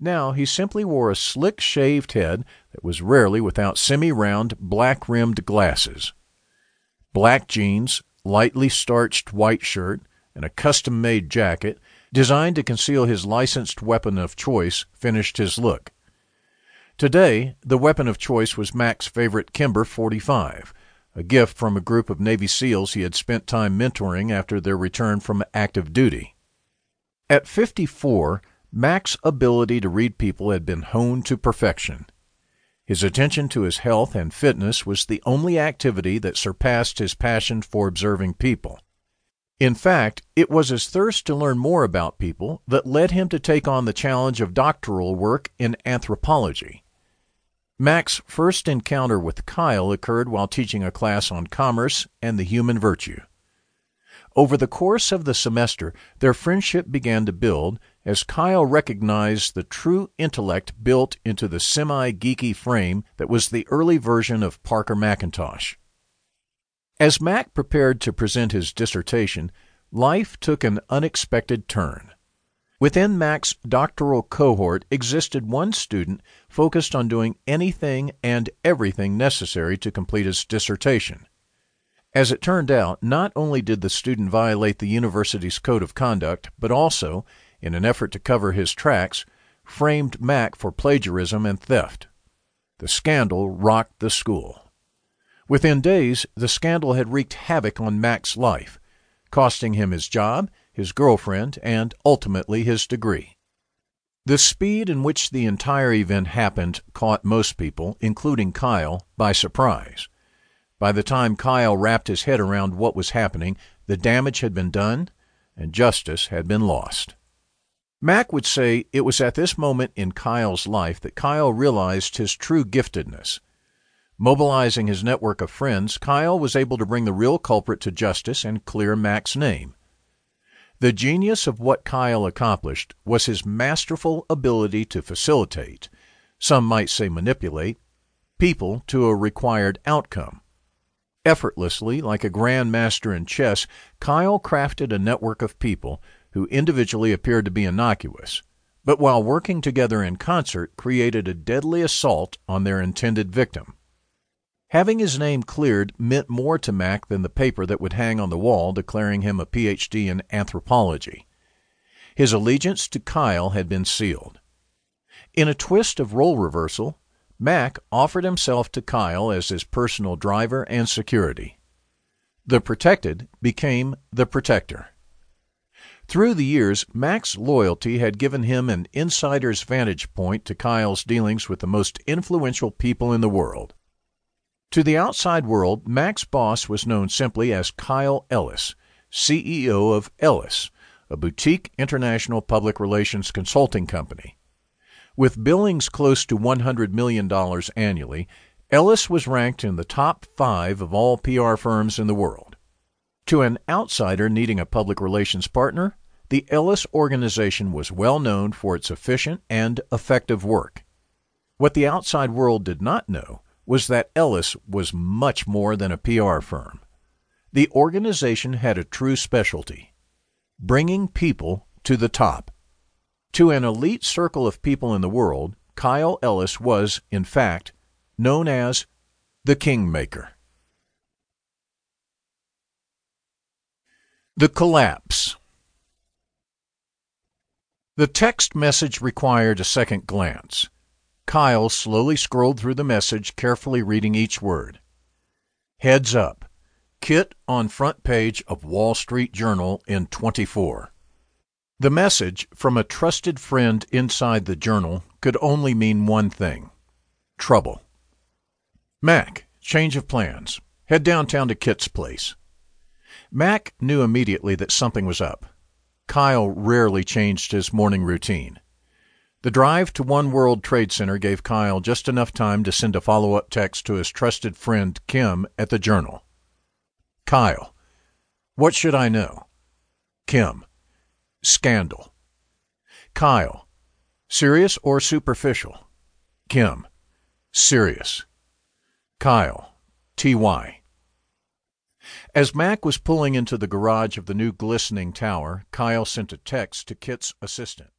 Now he simply wore a slick shaved head that was rarely without semi round, black rimmed glasses. Black jeans, lightly starched white shirt, and a custom made jacket, designed to conceal his licensed weapon of choice, finished his look. Today, the weapon of choice was Mac's favorite Kimber 45, a gift from a group of Navy SEALs he had spent time mentoring after their return from active duty. At 54, Mac's ability to read people had been honed to perfection. His attention to his health and fitness was the only activity that surpassed his passion for observing people. In fact, it was his thirst to learn more about people that led him to take on the challenge of doctoral work in anthropology. Mac's first encounter with Kyle occurred while teaching a class on commerce and the human virtue. Over the course of the semester, their friendship began to build as Kyle recognized the true intellect built into the semi geeky frame that was the early version of Parker McIntosh. As Mac prepared to present his dissertation, life took an unexpected turn. Within Mac's doctoral cohort existed one student focused on doing anything and everything necessary to complete his dissertation. As it turned out, not only did the student violate the university's code of conduct, but also, in an effort to cover his tracks, framed Mac for plagiarism and theft. The scandal rocked the school. Within days, the scandal had wreaked havoc on Mac's life, costing him his job his girlfriend, and ultimately his degree. The speed in which the entire event happened caught most people, including Kyle, by surprise. By the time Kyle wrapped his head around what was happening, the damage had been done and justice had been lost. Mac would say it was at this moment in Kyle's life that Kyle realized his true giftedness. Mobilizing his network of friends, Kyle was able to bring the real culprit to justice and clear Mac's name. The genius of what Kyle accomplished was his masterful ability to facilitate, some might say manipulate, people to a required outcome. Effortlessly, like a grand master in chess, Kyle crafted a network of people who individually appeared to be innocuous, but while working together in concert created a deadly assault on their intended victim. Having his name cleared meant more to Mac than the paper that would hang on the wall declaring him a Ph.D. in anthropology. His allegiance to Kyle had been sealed. In a twist of role reversal, Mac offered himself to Kyle as his personal driver and security. The protected became the protector. Through the years, Mac's loyalty had given him an insider's vantage point to Kyle's dealings with the most influential people in the world. To the outside world, Mac's boss was known simply as Kyle Ellis, CEO of Ellis, a boutique international public relations consulting company. With billings close to $100 million annually, Ellis was ranked in the top five of all PR firms in the world. To an outsider needing a public relations partner, the Ellis organization was well known for its efficient and effective work. What the outside world did not know was that Ellis was much more than a PR firm. The organization had a true specialty bringing people to the top. To an elite circle of people in the world, Kyle Ellis was, in fact, known as the Kingmaker. The Collapse The text message required a second glance. Kyle slowly scrolled through the message, carefully reading each word. Heads up. Kit on front page of Wall Street Journal in 24. The message from a trusted friend inside the journal could only mean one thing trouble. Mac, change of plans. Head downtown to Kit's place. Mac knew immediately that something was up. Kyle rarely changed his morning routine. The drive to One World Trade Center gave Kyle just enough time to send a follow up text to his trusted friend Kim at the Journal. Kyle, what should I know? Kim, scandal. Kyle, serious or superficial? Kim, serious. Kyle, T.Y. As Mac was pulling into the garage of the new glistening tower, Kyle sent a text to Kit's assistant.